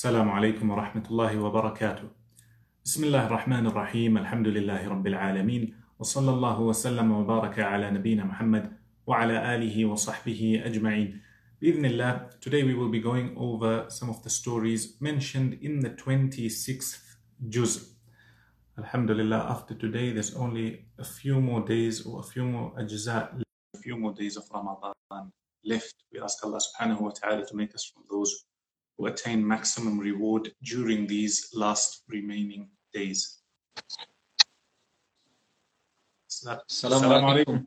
السلام عليكم ورحمة الله وبركاته. بسم الله الرحمن الرحيم، الحمد لله رب العالمين، وصلى الله وسلم وبارك على نبينا محمد وعلى آله وصحبه أجمعين. بإذن today we will be going over some of the stories mentioned in the 26th juz. Alhamdulillah, after today there's only a few more days or a few more ajza, a few more days of Ramadan left. We ask Allah subhanahu wa ta'ala to make us from those who attain maximum reward during these last remaining days. Assalamu alaikum.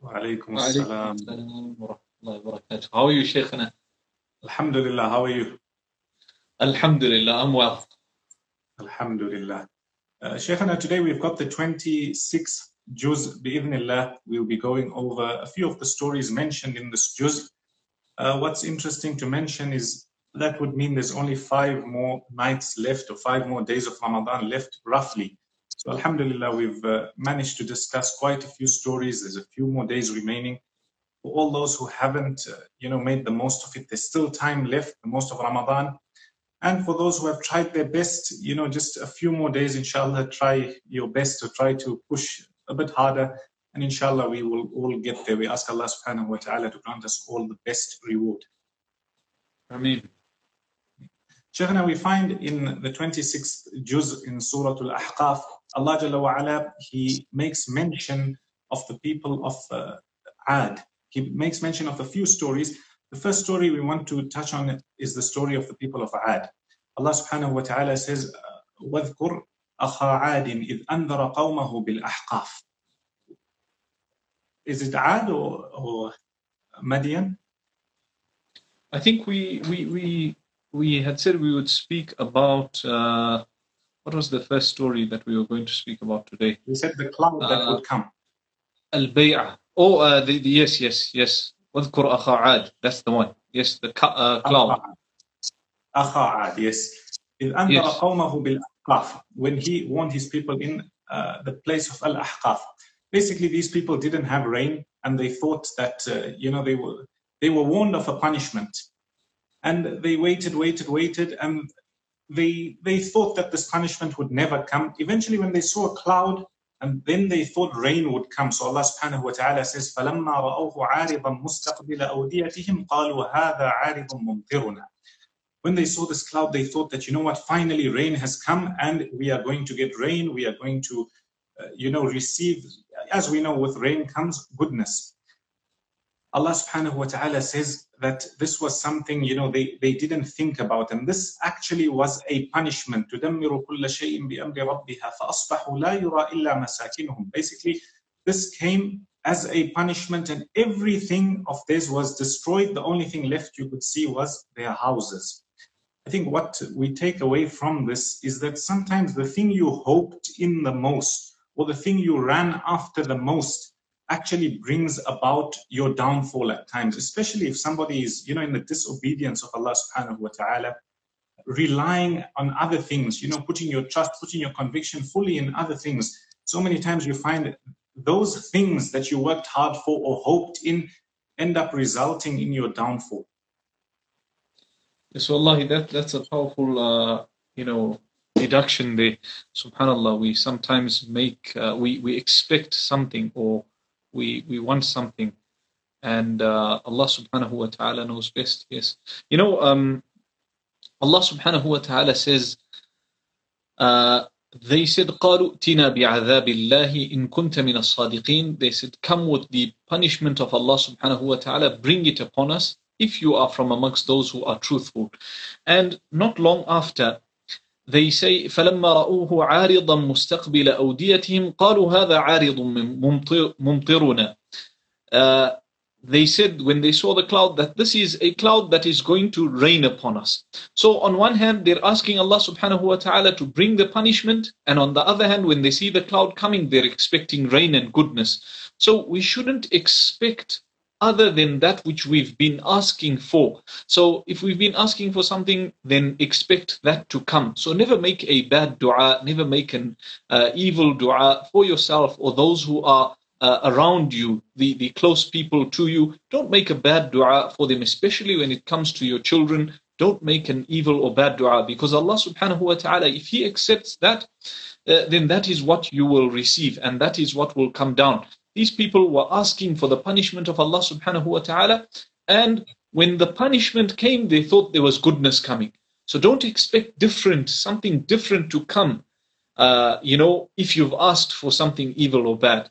Wa alaikum وعليكم assalam. السلام ورحمة الله وبركاته. How are you, Shaykhana? Alhamdulillah, how are you? Alhamdulillah, I'm well. Alhamdulillah. Uh, Shaykhana, today we've got the 26th juz. Bi'idhnillah, we'll be going over a few of the stories mentioned in this juz. uh, what's interesting to mention is that would mean there's only five more nights left or five more days of Ramadan left, roughly. So, Alhamdulillah, we've uh, managed to discuss quite a few stories. There's a few more days remaining. For all those who haven't, uh, you know, made the most of it, there's still time left, the most of Ramadan. And for those who have tried their best, you know, just a few more days, inshallah, try your best to try to push a bit harder And inshallah, we will all get there. We ask Allah subhanahu wa ta'ala to grant us all the best reward. Ameen. Shaykhana, we find in the 26th juz in Surah Al-Ahqaf, Allah Jalla wa ala, He makes mention of the people of uh, Ad. He makes mention of a few stories. The first story we want to touch on is the story of the people of Ad. Allah subhanahu wa ta'ala says, وَاذْكُرْ أَخَا عَادٍ إِذْ أَنذَرَ قَوْمَهُ بِالْأَحْقَافِ Is it Ad or, or Madian? I think we we we we had said we would speak about uh, what was the first story that we were going to speak about today? We said the cloud that Uh, would come. Al-Bay'ah. Oh, uh, the, the, yes, yes, yes. واذكر أخا عاد. That's the one. Yes, the ca- uh, cloud. أخا عاد, yes. إذ أنذر Yes. قومه بالأحقاف when he warned his people in uh, the place of Al-Ahqaf. Basically, these people didn't have rain and they thought that, uh, you know, they were, they were warned of a punishment. And they waited, waited, waited, and they, they thought that this punishment would never come. Eventually, when they saw a cloud, and then they thought rain would come. So Allah subhanahu wa ta'ala says, فَلَمَّا رَأَوْهُ عَارِضًا مُسْتَقْبِلَ أَوْدِيَتِهِمْ قَالُوا هَذَا عَارِضٌ مُمْطِرُنَا when they saw this cloud, they thought that, you know what, finally rain has come and we are going to get rain. We are going to, uh, uh, you know, receive, as we know, with rain comes goodness. Allah subhanahu wa ta'ala says that this was something, you know, they, they didn't think about. And this actually was a punishment. Basically, this came as a punishment and everything of theirs was destroyed. The only thing left you could see was their houses. I think what we take away from this is that sometimes the thing you hoped in the most or the thing you ran after the most actually brings about your downfall at times, especially if somebody is, you know, in the disobedience of Allah subhanahu wa ta'ala, relying on other things, you know, putting your trust, putting your conviction fully in other things. So many times you find those things that you worked hard for or hoped in end up resulting in your downfall. Yes, wallahi, that, that's a powerful, uh, you know, deduction there. Subhanallah, we sometimes make, uh, we, we expect something or we, we want something and uh, Allah subhanahu wa ta'ala knows best. Yes. You know, um, Allah subhanahu wa ta'ala says, uh, they said, قالوا ائتنا بعذاب الله إن كنت من الصادقين. They said, come with the punishment of Allah subhanahu wa ta'ala, bring it upon us if you are from amongst those who are truthful. And not long after, they say فلما رأوه عارضا مستقبل أوديتهم قالوا هذا عارض ممطر- ممطرنا uh, they said when they saw the cloud that this is a cloud that is going to rain upon us. So on one hand, they're asking Allah subhanahu wa ta'ala to bring the punishment, and on the other hand, when they see the cloud coming, they're expecting rain and goodness. So we shouldn't expect other than that which we've been asking for. So if we've been asking for something, then expect that to come. So never make a bad dua, never make an uh, evil dua for yourself or those who are uh, around you, the, the close people to you. Don't make a bad dua for them, especially when it comes to your children, don't make an evil or bad dua because Allah subhanahu wa ta'ala, if He accepts that, uh, then that is what you will receive and that is what will come down. These people were asking for the punishment of Allah subhanahu wa ta'ala and when the punishment came, they thought there was goodness coming. So don't expect different, something different to come, uh, you know, if you've asked for something evil or bad.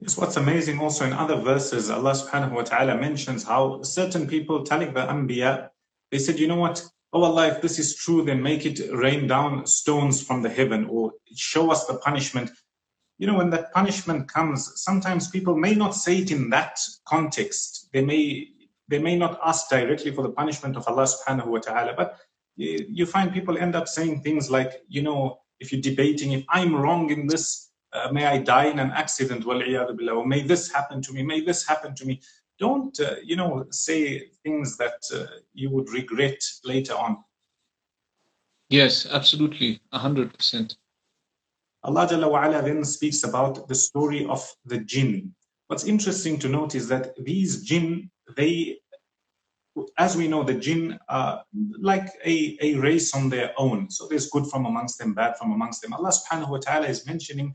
Yes, what's amazing also in other verses, Allah subhanahu wa ta'ala mentions how certain people telling the Anbiya, they said, you know what, oh Allah, if this is true, then make it rain down stones from the heaven or show us the punishment. You know, when that punishment comes, sometimes people may not say it in that context. They may they may not ask directly for the punishment of Allah subhanahu wa ta'ala, but you find people end up saying things like, you know, if you're debating, if I'm wrong in this, uh, may I die in an accident, billah, or may this happen to me, may this happen to me. Don't, uh, you know, say things that uh, you would regret later on. Yes, absolutely, 100%. Allah Jalla wa ala then speaks about the story of the jinn. What's interesting to note is that these jinn, they, as we know, the jinn are like a, a race on their own. So there's good from amongst them, bad from amongst them. Allah subhanahu wa ta'ala is mentioning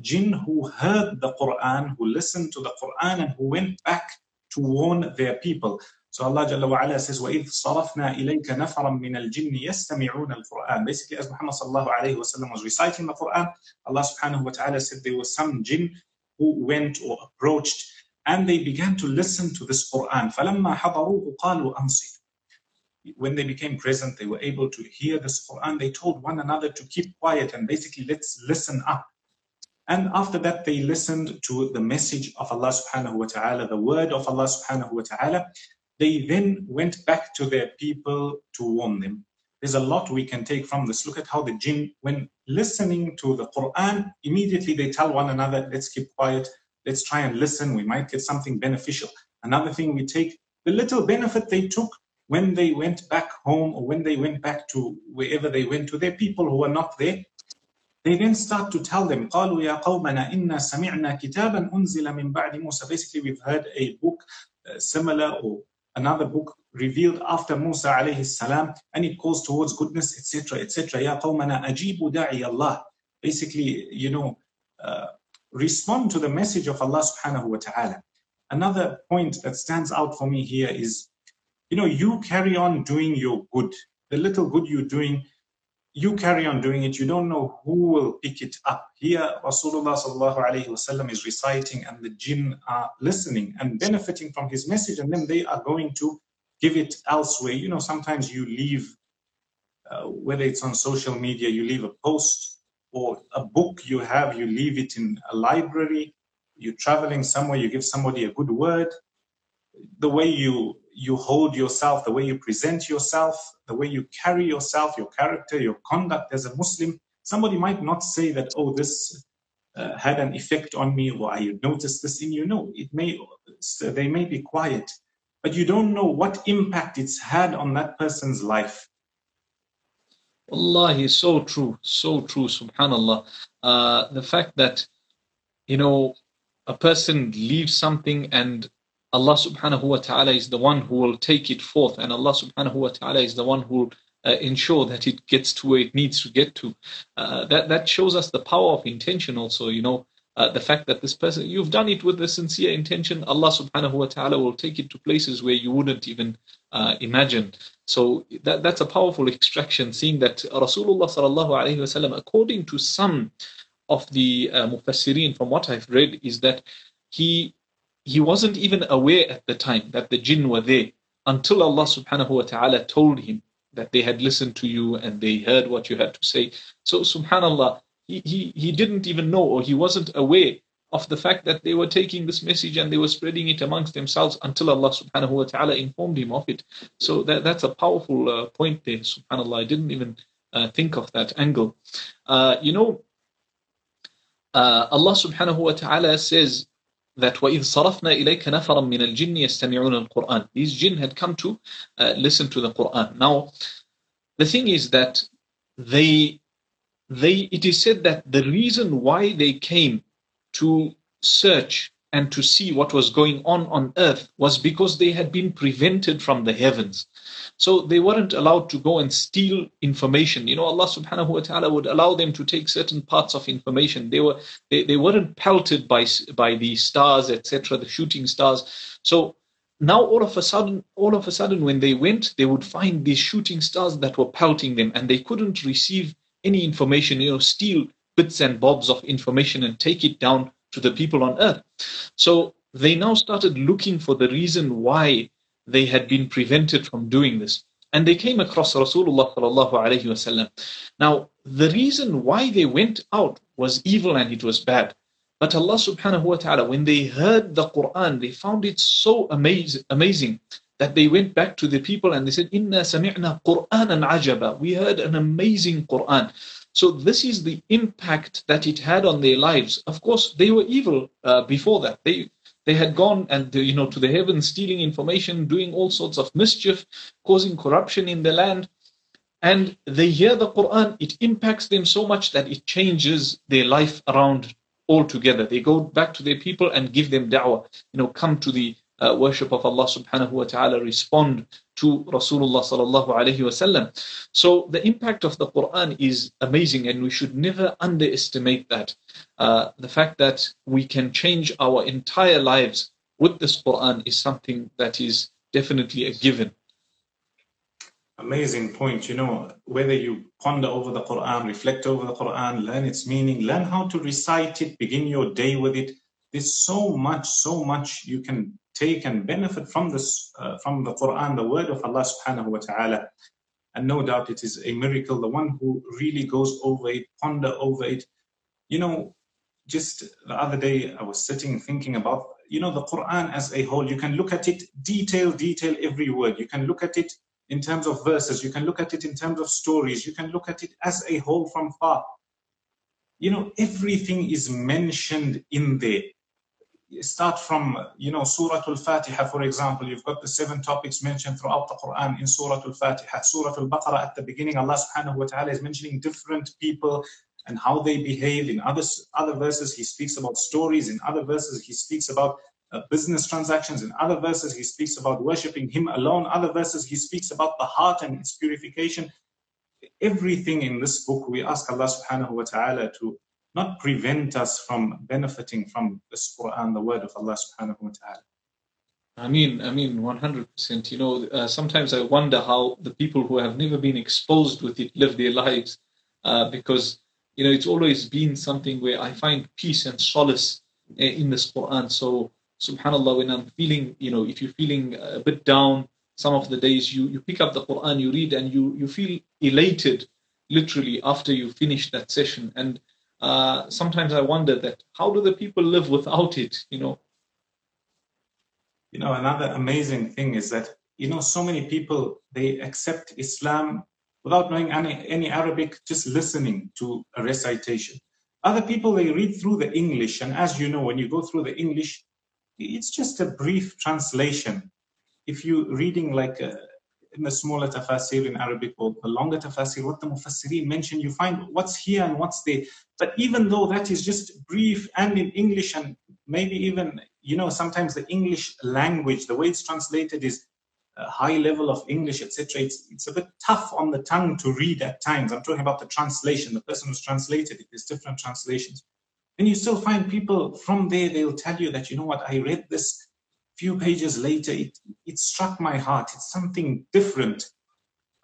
jinn who heard the Quran, who listened to the Quran, and who went back to warn their people. So Allah Jalla wa ala says, وَإِذْ صَرَفْنَا إِلَيْكَ نَفَرًا مِنَ الْجِنِّ يَسْتَمِعُونَ الْقُرْآنَ Basically, as Muhammad sallallahu alayhi wa sallam was reciting the Quran, Allah subhanahu wa ta'ala said there were some jinn who went or approached and they began to listen to this Quran. فَلَمَّا حَضَرُوهُ قَالُوا أَنصِتُوا when they became present, they were able to hear this Quran. They told one another to keep quiet and basically let's listen up. And after that, they listened to the message of Allah subhanahu wa ta'ala, the word of Allah subhanahu wa ta'ala. They then went back to their people to warn them. There's a lot we can take from this. Look at how the jinn, when listening to the Quran, immediately they tell one another, let's keep quiet, let's try and listen, we might get something beneficial. Another thing we take, the little benefit they took when they went back home or when they went back to wherever they went to their people who were not there, they then start to tell them, قالوا يا قومنا إنا سمعنا كتابا أنزل من بعد موسى. Basically, we've heard a book uh, similar or another book revealed after Musa alayhi salam, and it calls towards goodness, etc., etc. Ya qawmana ajibu da'i Allah. Basically, you know, uh, respond to the message of Allah subhanahu wa ta'ala. Another point that stands out for me here is, you know, you carry on doing your good. The little good you're doing, you carry on doing it, you don't know who will pick it up. Here, Rasulullah wasallam is reciting, and the jinn are listening and benefiting from his message, and then they are going to give it elsewhere. You know, sometimes you leave, uh, whether it's on social media, you leave a post or a book you have, you leave it in a library. You're traveling somewhere, you give somebody a good word. The way you you hold yourself, the way you present yourself, the way you carry yourself, your character, your conduct as a Muslim. Somebody might not say that, oh, this uh, had an effect on me or I noticed this in you. No, it may, they may be quiet, but you don't know what impact it's had on that person's life. Allah is so true, so true, subhanAllah. Uh, the fact that, you know, a person leaves something and Allah subhanahu wa ta'ala is the one who will take it forth and Allah subhanahu wa ta'ala is the one who will uh, ensure that it gets to where it needs to get to. Uh, that, that shows us the power of intention also, you know, uh, the fact that this person, you've done it with a sincere intention, Allah subhanahu wa ta'ala will take it to places where you wouldn't even uh, imagine. So that, that's a powerful extraction, seeing that Rasulullah sallallahu alayhi wasallam, according to some of the uh, from what I've read, is that he he wasn't even aware at the time that the jinn were there until Allah subhanahu wa ta'ala told him that they had listened to you and they heard what you had to say. So subhanallah, he, he, he didn't even know or he wasn't aware of the fact that they were taking this message and they were spreading it amongst themselves until Allah subhanahu wa ta'ala informed him of it. So that, that's a powerful uh, point there, subhanAllah. I didn't even uh, think of that angle. Uh, you know, uh, Allah subhanahu wa ta'ala says that وَإِذْ صَرَفْنَا إِلَيْكَ نَفَرًا مِنَ الْجِنِّ يَسْتَمِعُونَ الْقُرْآنِ These jinn had come to uh, listen to the Quran. Now, the thing is that they, they, it is said that the reason why they came to search and to see what was going on on earth was because they had been prevented from the heavens. So they weren't allowed to go and steal information. You know, Allah subhanahu wa ta'ala would allow them to take certain parts of information. They were they, they weren't pelted by by the stars, etc., the shooting stars. So now all of a sudden, all of a sudden when they went, they would find these shooting stars that were pelting them and they couldn't receive any information, you know, steal bits and bobs of information and take it down to the people on earth. So they now started looking for the reason why they had been prevented from doing this. And they came across Rasulullah. Now, the reason why they went out was evil and it was bad. But Allah subhanahu wa ta'ala, when they heard the Quran, they found it so amaz- amazing that they went back to the people and they said, Inna sami'na Qur'anan ajaba. We heard an amazing Quran. So this is the impact that it had on their lives. Of course, they were evil uh, before that. They they had gone and you know to the heavens, stealing information, doing all sorts of mischief, causing corruption in the land. And they hear the Quran, it impacts them so much that it changes their life around altogether. They go back to their people and give them da'wah. You know, come to the uh, worship of Allah subhanahu wa ta'ala, respond to Rasulullah sallallahu alayhi wasallam. So the impact of the Quran is amazing and we should never underestimate that. Uh, the fact that we can change our entire lives with this Quran is something that is definitely a given. Amazing point. You know, whether you ponder over the Quran, reflect over the Quran, learn its meaning, learn how to recite it, begin your day with it. There's so much, so much you can take and benefit from this, uh, from the Quran, the word of Allah subhanahu wa ta'ala. And no doubt it is a miracle. The one who really goes over it, ponder over it. You know, just the other day I was sitting thinking about, you know, the Quran as a whole. You can look at it detail, detail every word. You can look at it in terms of verses. You can look at it in terms of stories. You can look at it as a whole from far. You know, everything is mentioned in there start from, you know, Surah Al-Fatiha, for example, you've got the seven topics mentioned throughout the Quran in Surah Al-Fatiha. Surah Al-Baqarah at the beginning, Allah subhanahu wa ta'ala is mentioning different people and how they behave. In other, other verses, he speaks about stories. In other verses, he speaks about uh, business transactions. In other verses, he speaks about worshipping him alone. Other verses, he speaks about the heart and its purification. Everything in this book, we ask Allah subhanahu wa ta'ala to not prevent us from benefiting from this Quran, the word of Allah subhanahu wa ta'ala. I mean, I mean, 100%. You know, uh, sometimes I wonder how the people who have never been exposed with it live their lives uh, because, you know, it's always been something where I find peace and solace uh, in this Quran. So, subhanAllah, when I'm feeling, you know, if you're feeling a bit down, some of the days you, you pick up the Quran, you read, and you, you feel elated literally after you finish that session. And uh, sometimes I wonder that how do the people live without it? You know. You know, another amazing thing is that you know so many people they accept Islam without knowing any, any Arabic, just listening to a recitation. Other people they read through the English, and as you know, when you go through the English, it's just a brief translation. If you're reading like a, in the smaller tafsir in Arabic or the longer tafsir, what the mufassirin mention, you find what's here and what's there. But even though that is just brief and in English and maybe even, you know, sometimes the English language, the way it's translated is a high level of English, etc. It's, it's a bit tough on the tongue to read at times. I'm talking about the translation, the person who's translated it. There's different translations. And you still find people from there, they'll tell you that, you know what, I read this few pages later, it, it struck my heart. It's something different.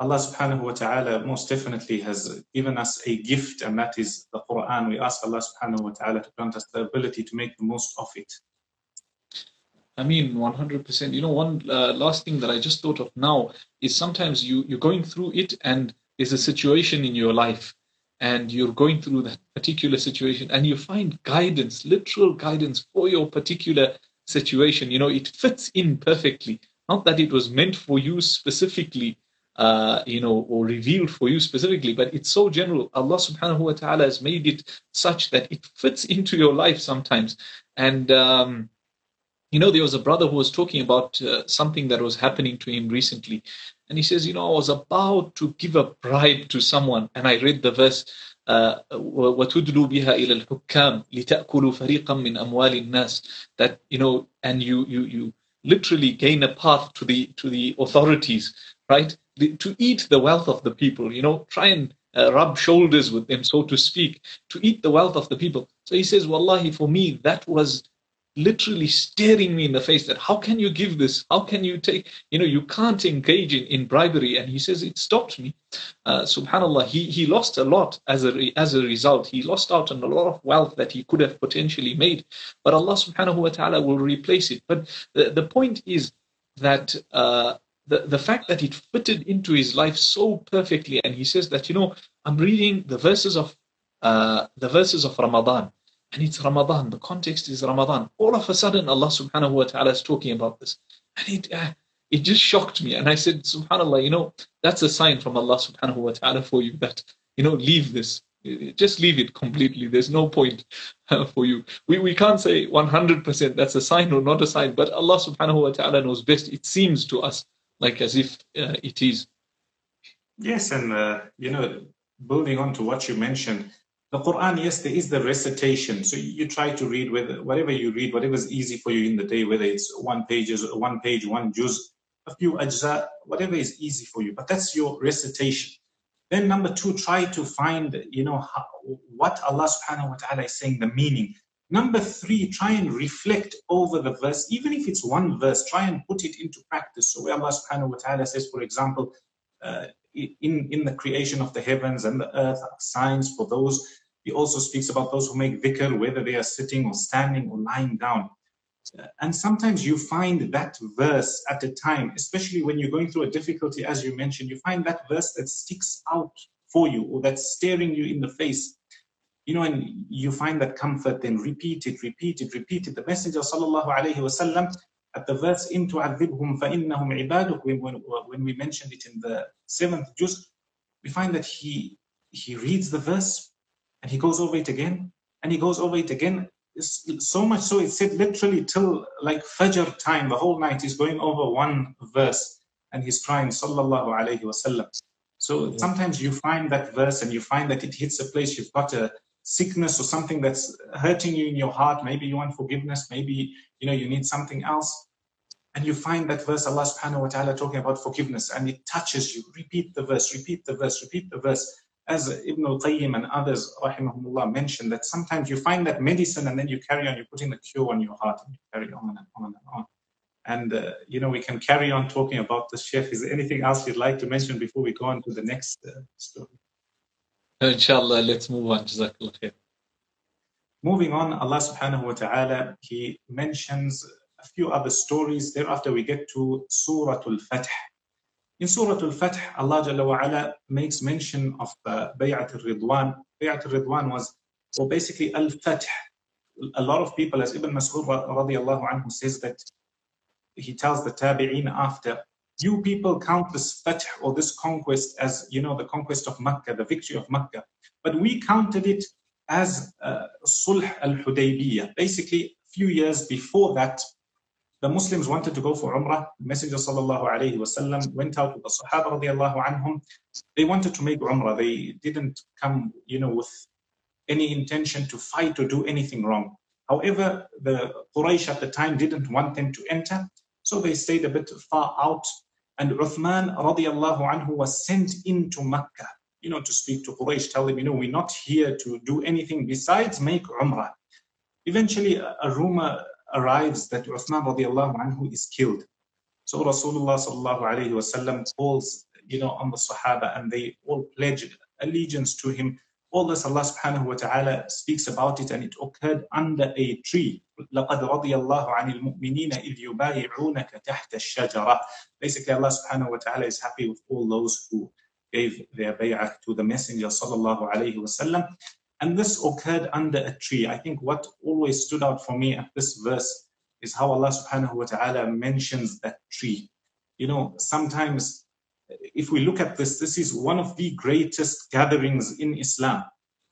Allah subhanahu wa ta'ala most definitely has given us a gift, and that is the Quran. We ask Allah subhanahu wa ta'ala to grant us the ability to make the most of it. I mean, 100%. You know, one uh, last thing that I just thought of now is sometimes you, you're going through it and there's a situation in your life and you're going through that particular situation and you find guidance, literal guidance for your particular situation, you know, it fits in perfectly. Not that it was meant for you specifically, uh, you know, or revealed for you specifically, but it's so general. Allah subhanahu wa ta'ala has made it such that it fits into your life sometimes. And, um, you know, there was a brother who was talking about uh, something that was happening to him recently. And he says, you know, I was about to give a bribe to someone. And I read the verse, وتدلوا بها إلى الحكام لتأكلوا فريقا من أموال الناس that you know and you you you literally gain a path to the to the authorities right the, to eat the wealth of the people you know try and uh, rub shoulders with them so to speak to eat the wealth of the people so he says wallahi for me that was literally staring me in the face that how can you give this? How can you take you know you can't engage in, in bribery? And he says it stopped me. Uh, subhanallah he he lost a lot as a as a result. He lost out on a lot of wealth that he could have potentially made. But allah subhanahu wa ta'ala will replace it. But the, the point is that uh, the, the fact that it fitted into his life so perfectly and he says that you know i'm reading the verses of uh, the verses of ramadan and it's Ramadan. The context is Ramadan. All of a sudden, Allah subhanahu wa ta'ala is talking about this. And it, uh, it just shocked me. And I said, subhanAllah, you know, that's a sign from Allah subhanahu wa ta'ala for you that, you know, leave this. Just leave it completely. There's no point uh, for you. We, we can't say 100% that's a sign or not a sign, but Allah subhanahu wa ta'ala knows best. It seems to us like as if uh, it is. Yes, and, uh, you know, building on to what you mentioned, the Quran, yes, there is the recitation. So you try to read with whatever you read, whatever is easy for you in the day, whether it's one pages, one page, one juz, a few ajza, whatever is easy for you. But that's your recitation. Then number two, try to find, you know, how, what Allah subhanahu wa ta'ala is saying, the meaning. Number three, try and reflect over the verse, even if it's one verse, try and put it into practice. So where Allah subhanahu wa ta'ala says, for example, Uh, in, in the creation of the heavens and the earth signs for those. He also speaks about those who make dhikr, whether they are sitting or standing or lying down. Uh, and sometimes you find that verse at a time, especially when you're going through a difficulty, as you mentioned, you find that verse that sticks out for you or that's staring you in the face. You know, and you find that comfort, then repeat it, repeat it, repeat it. The Messenger sallallahu alayhi wasallam at the verse in tu'adhibhum فإنهم عبادك. when, when, when we mentioned it in the seventh juz we find that he he reads the verse and he goes over it again and he goes over it again it's so much so it said literally till like fajr time the whole night he's going over one verse and he's crying sallallahu alaihi wasallam so yeah. sometimes you find that verse and you find that it hits a place you've got a sickness or something that's hurting you in your heart maybe you want forgiveness maybe you know you need something else and you find that verse Allah subhanahu wa ta'ala talking about forgiveness and it touches you. Repeat the verse repeat the verse repeat the verse. As Ibn al-Qayyim and others rahimahumullah mentioned that sometimes you find that medicine and then you carry on you're putting the cure on your heart and you carry on and on and on. And uh, you know we can carry on talking about the chef is there anything else you'd like to mention before we go on to the next uh, story? Inshallah let's move on. Jazakallah khair. Moving on, Allah subhanahu wa ta'ala, He mentions a few other stories. Thereafter, we get to Surah Al Fath. In Surah Al Fath, Allah Jalla ala makes mention of uh, Bay'at al Ridwan. Bay'at al Ridwan was, well, basically Al Fath. A lot of people, as Ibn Mas'ud radiallahu anhu says that he tells the Tabi'een after, you people count this Fath or this conquest as, you know, the conquest of Makkah, the victory of Makkah. But we counted it as uh, Sulh al-Hudaybiyah. Basically, a few years before that, the Muslims wanted to go for Umrah. The Messenger wasallam went out with the Sahaba radiallahu. They wanted to make Umrah. They didn't come, you know, with any intention to fight or do anything wrong. However, the Quraysh at the time didn't want them to enter, so they stayed a bit far out. And Uthman radiallahu was sent into Makkah you know, to speak to Quraysh, tell them, you know, we're not here to do anything besides make Umrah. Eventually, a rumor arrives that Uthman radiallahu anhu is killed. So Rasulullah sallallahu alayhi wasallam calls, you know, on the Sahaba and they all pledge allegiance to him. All this Allah subhanahu wa ta'ala speaks about it and it occurred under a tree. لَقَدْ رَضِيَ اللَّهُ عَنِ الْمُؤْمِنِينَ إِذْ يُبَايِعُونَكَ تَحْتَ الشَّجَرَةِ Basically, Allah subhanahu wa ta'ala is happy with all those who gave their bay'ah to the Messenger sallallahu alayhi wasallam. And this occurred under a tree. I think what always stood out for me at this verse is how Allah subhanahu wa ta'ala mentions that tree. You know, sometimes if we look at this, this is one of the greatest gatherings in Islam.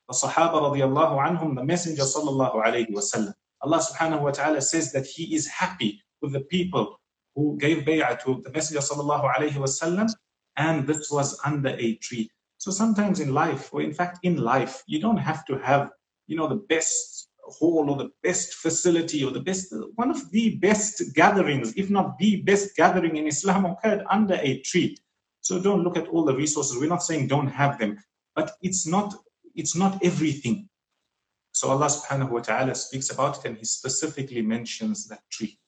The Sahaba radiallahu anhum, the Messenger sallallahu alayhi wasallam. Allah subhanahu wa ta'ala says that He is happy with the people who gave bay'ah to the Messenger sallallahu alayhi wasallam and this was under a tree. So sometimes in life, or in fact in life, you don't have to have, you know, the best hall or the best facility or the best, one of the best gatherings, if not the best gathering in Islam occurred under a tree. So don't look at all the resources. We're not saying don't have them, but it's not, it's not everything. So Allah subhanahu wa ta'ala speaks about it and He specifically mentions that tree.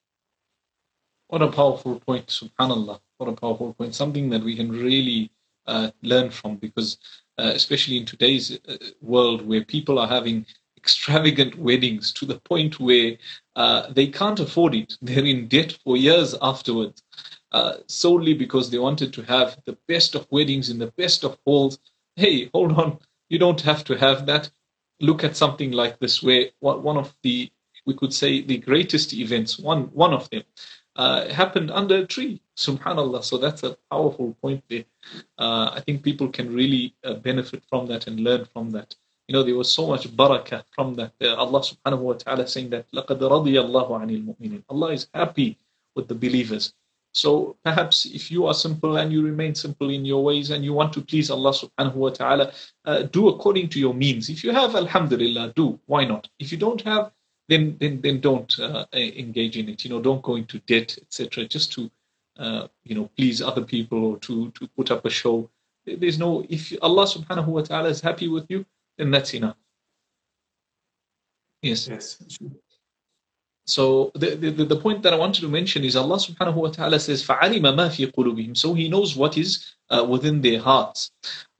What a powerful point, subhanAllah. What a powerful point. Something that we can really uh, learn from because, uh, especially in today's uh, world where people are having extravagant weddings to the point where uh, they can't afford it. They're in debt for years afterwards, uh, solely because they wanted to have the best of weddings in the best of halls. Hey, hold on. You don't have to have that look at something like this, where one of the we could say the greatest events, one one of them, uh, happened under a tree. Subhanallah. So that's a powerful point there. Uh, I think people can really uh, benefit from that and learn from that. You know, there was so much barakah from that. Uh, Allah subhanahu wa ta'ala saying that لَقَدْ رَضِيَ اللَّهُ عَنِ الْمُؤْمِنِينَ Allah is happy with the believers. So perhaps if you are simple and you remain simple in your ways and you want to please Allah subhanahu wa ta'ala, uh, do according to your means. If you have, alhamdulillah, do. Why not? If you don't have, then then, then don't uh, engage in it. You know, don't go into debt, etc. Just to uh, you know please other people or to to put up a show. There's no if Allah subhanahu wa ta'ala is happy with you, then that's enough. Yes. Yes. So the, the, the point that I wanted to mention is Allah subhanahu wa ta'ala says, فَعَلِمَ مَا فِي قُلُوبِهِمْ So He knows what is uh, within their hearts.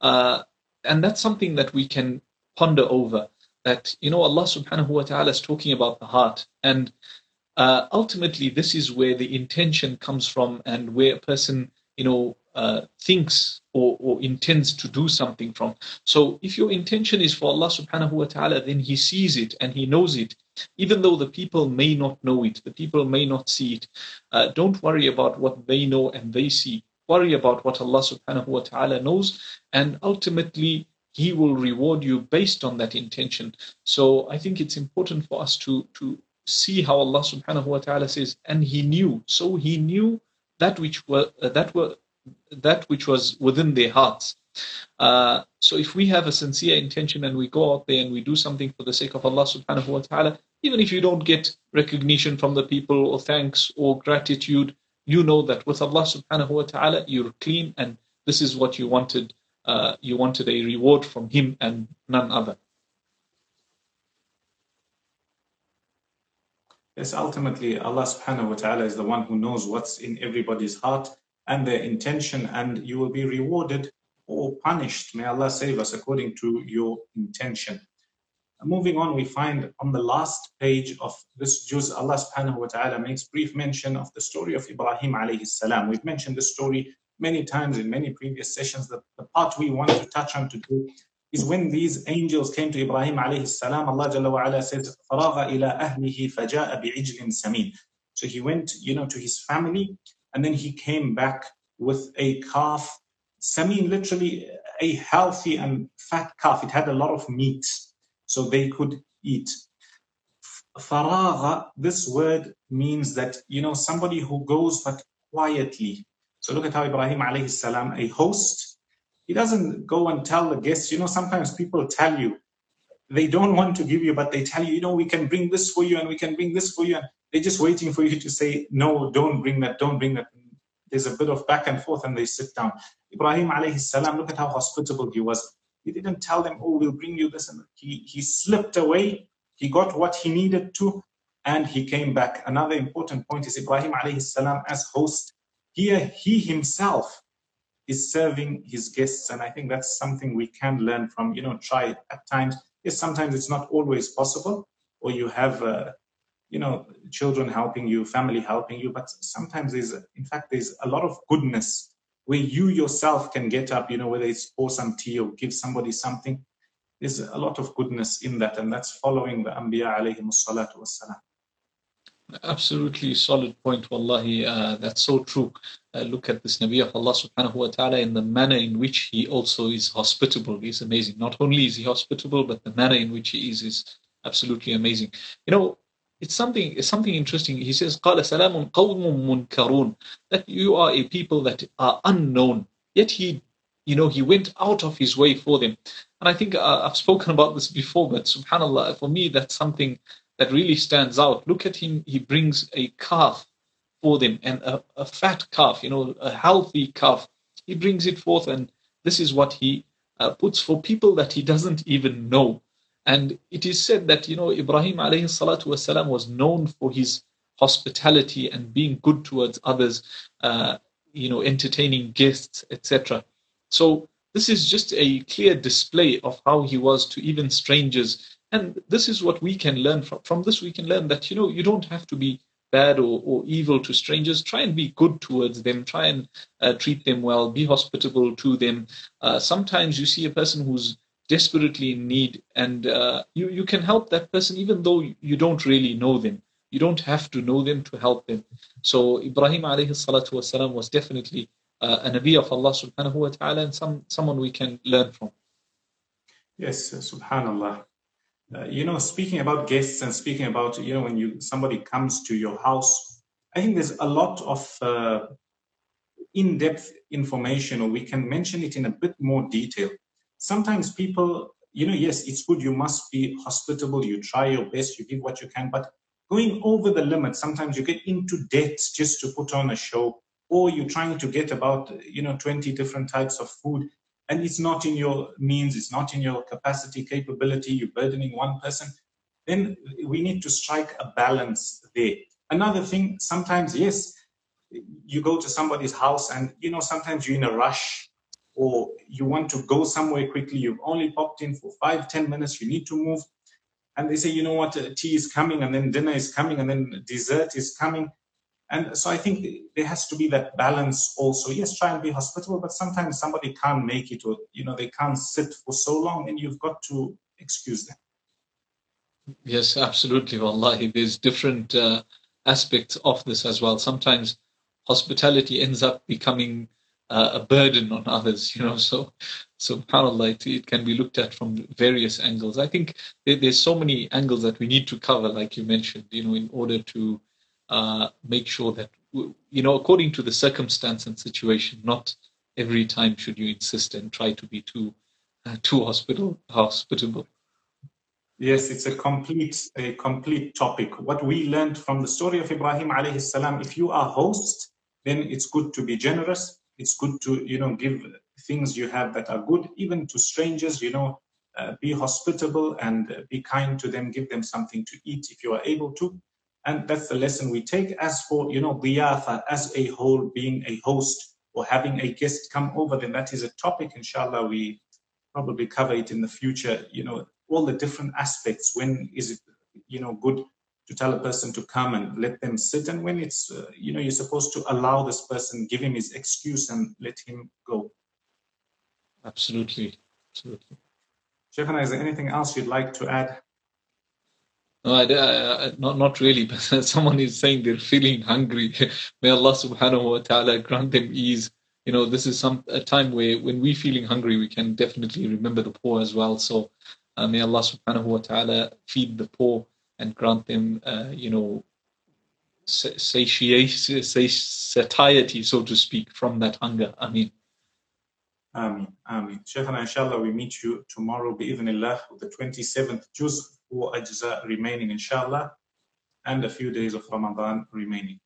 Uh, and that's something that we can ponder over. That, you know, Allah subhanahu wa ta'ala is talking about the heart. And uh, ultimately, this is where the intention comes from and where a person, you know, uh, thinks or, or, intends to do something from. So if your intention is for Allah subhanahu wa ta'ala, then He sees it and He knows it. Even though the people may not know it, the people may not see it. Uh, don't worry about what they know and they see. Worry about what Allah subhanahu wa ta'ala knows, and ultimately He will reward you based on that intention. So I think it's important for us to, to see how Allah subhanahu wa ta'ala says, and He knew. So He knew that which were uh, that were that which was within their hearts. Uh, so if we have a sincere intention and we go out there and we do something for the sake of Allah subhanahu wa ta'ala, even if you don't get recognition from the people or thanks or gratitude, you know that with Allah subhanahu wa ta'ala you're clean and this is what you wanted. Uh, you wanted a reward from Him and none other. Yes, ultimately Allah subhanahu wa ta'ala is the one who knows what's in everybody's heart and their intention, and you will be rewarded or punished. May Allah save us according to your intention. Moving on, we find on the last page of this juz, Allah subhanahu wa ta'ala makes brief mention of the story of Ibrahim alayhi salam. We've mentioned this story many times in many previous sessions. The, the part we want to touch on today is when these angels came to Ibrahim alayhi salam, Allah Jalla wa ala says, فَرَاغَ إِلَىٰ أَهْلِهِ فَجَاءَ بِعِجْلٍ سَمِينٍ So he went, you know, to his family and then he came back with a calf, samin, literally a healthy and fat calf. It had a lot of meat, so they could eat. Faragha, this word means that, you know, somebody who goes but quietly. so look at how Ibrahim alayhi salam, a host, he doesn't go and tell the guests, you know, sometimes people tell you, they don't want to give you, but they tell you, you know, we can bring this for you and we can bring this for you. And they're just waiting for you to say, no, don't bring that, don't bring that. There's a bit of back and forth and they sit down. Ibrahim alayhi salam, look at how hospitable he was. He didn't tell them, oh, we'll bring you this. And he, he slipped away. He got what he needed to and he came back. Another important point is Ibrahim alayhi salam as host. Here, he himself is serving his guests. And I think that's something we can learn from, you know, try at times. Yes, sometimes it's not always possible, or you have uh, you know children helping you family helping you but sometimes there's in fact there's a lot of goodness where you yourself can get up you know whether it's pour some tea or give somebody something there's a lot of goodness in that and that's following the anbiya alayhi salatu wassalam Absolutely solid point, wallahi. Uh, that's so true. Uh, look at this Nabi of Allah subhanahu wa ta'ala in the manner in which he also is hospitable is amazing. Not only is he hospitable, but the manner in which he is is absolutely amazing. You know, it's something it's something interesting. He says, قال سلام قوم منكرون that you are a people that are unknown. Yet he you know, he went out of his way for them. And I think uh, I've spoken about this before, but subhanAllah, for me, that's something that really stands out. Look at him, he brings a calf for them and a, a fat calf, you know, a healthy calf. He brings it forth, and this is what he uh, puts for people that he doesn't even know. And it is said that, you know, Ibrahim alayhi salatu wasalam was known for his hospitality and being good towards others, uh, you know, entertaining guests, etc. So this is just a clear display of how he was to even strangers. And this is what we can learn from. From this, we can learn that, you know, you don't have to be bad or, or evil to strangers. Try and be good towards them. Try and uh, treat them well. Be hospitable to them. Uh, sometimes you see a person who's desperately in need and uh, you, you can help that person even though you don't really know them. You don't have to know them to help them. So Ibrahim alayhi salatu wasalam was definitely uh, a Nabi of Allah subhanahu wa ta'ala and some, someone we can learn from. Yes, subhanallah. Uh, you know, speaking about guests and speaking about, you know, when you somebody comes to your house, I think there's a lot of uh, in-depth information, or we can mention it in a bit more detail. Sometimes people, you know, yes, it's good. You must be hospitable. You try your best. You give what you can, but going over the limit, sometimes you get into debt just to put on a show or you're trying to get about you know 20 different types of food and it's not in your means it's not in your capacity capability you're burdening one person then we need to strike a balance there. Another thing sometimes yes you go to somebody's house and you know sometimes you're in a rush or you want to go somewhere quickly. You've only popped in for five ten minutes you need to move. And they say you know what? Tea is coming and then dinner is coming and then dessert is coming and so I think there has to be that balance also. Yes, try and be hospitable, but sometimes somebody can't make it or, you know, they can't sit for so long and you've got to excuse them. Yes, absolutely. Wallahi, there's different uh, aspects of this as well. Sometimes hospitality ends up becoming uh, a burden on others, you know. So, subhanAllah, it, it can be looked at from various angles. I think there, there's so many angles that we need to cover, like you mentioned, you know, in order to uh, make sure that you know according to the circumstance and situation not every time should you insist and try to be too uh, too hospital hospitable. Yes it's a complete a complete topic. What we learned from the story of ibrahim alayhi salam if you are host then it's good to be generous. It's good to you know give things you have that are good even to strangers you know uh, be hospitable and uh, be kind to them give them something to eat if you are able to and that's the lesson we take. As for, you know, diyafa as a whole, being a host or having a guest come over, then that is a topic, inshallah, we probably cover it in the future. You know, all the different aspects. When is it, you know, good to tell a person to come and let them sit, and when it's, uh, you know, you're supposed to allow this person, give him his excuse, and let him go. Absolutely, absolutely. Shaykhana, is there anything else you'd like to add? No, I, I, not not really. But someone is saying they're feeling hungry. May Allah Subhanahu wa Taala grant them ease. You know, this is some a time where when we're feeling hungry, we can definitely remember the poor as well. So, uh, may Allah Subhanahu wa Taala feed the poor and grant them, uh, you know, satiety, satiety, so to speak, from that hunger. I mean. Ameen, Ameen. Shaykhana, inshallah, we meet you tomorrow, bi'idhnillah, the 27th juz four ajza remaining, inshallah, and a few days of Ramadan remaining.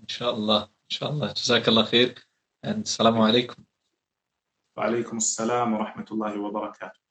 Inshallah, inshallah. Jazakallah khair and salamu alaikum. Wa alaikum assalam wa rahmatullahi wa barakatuh.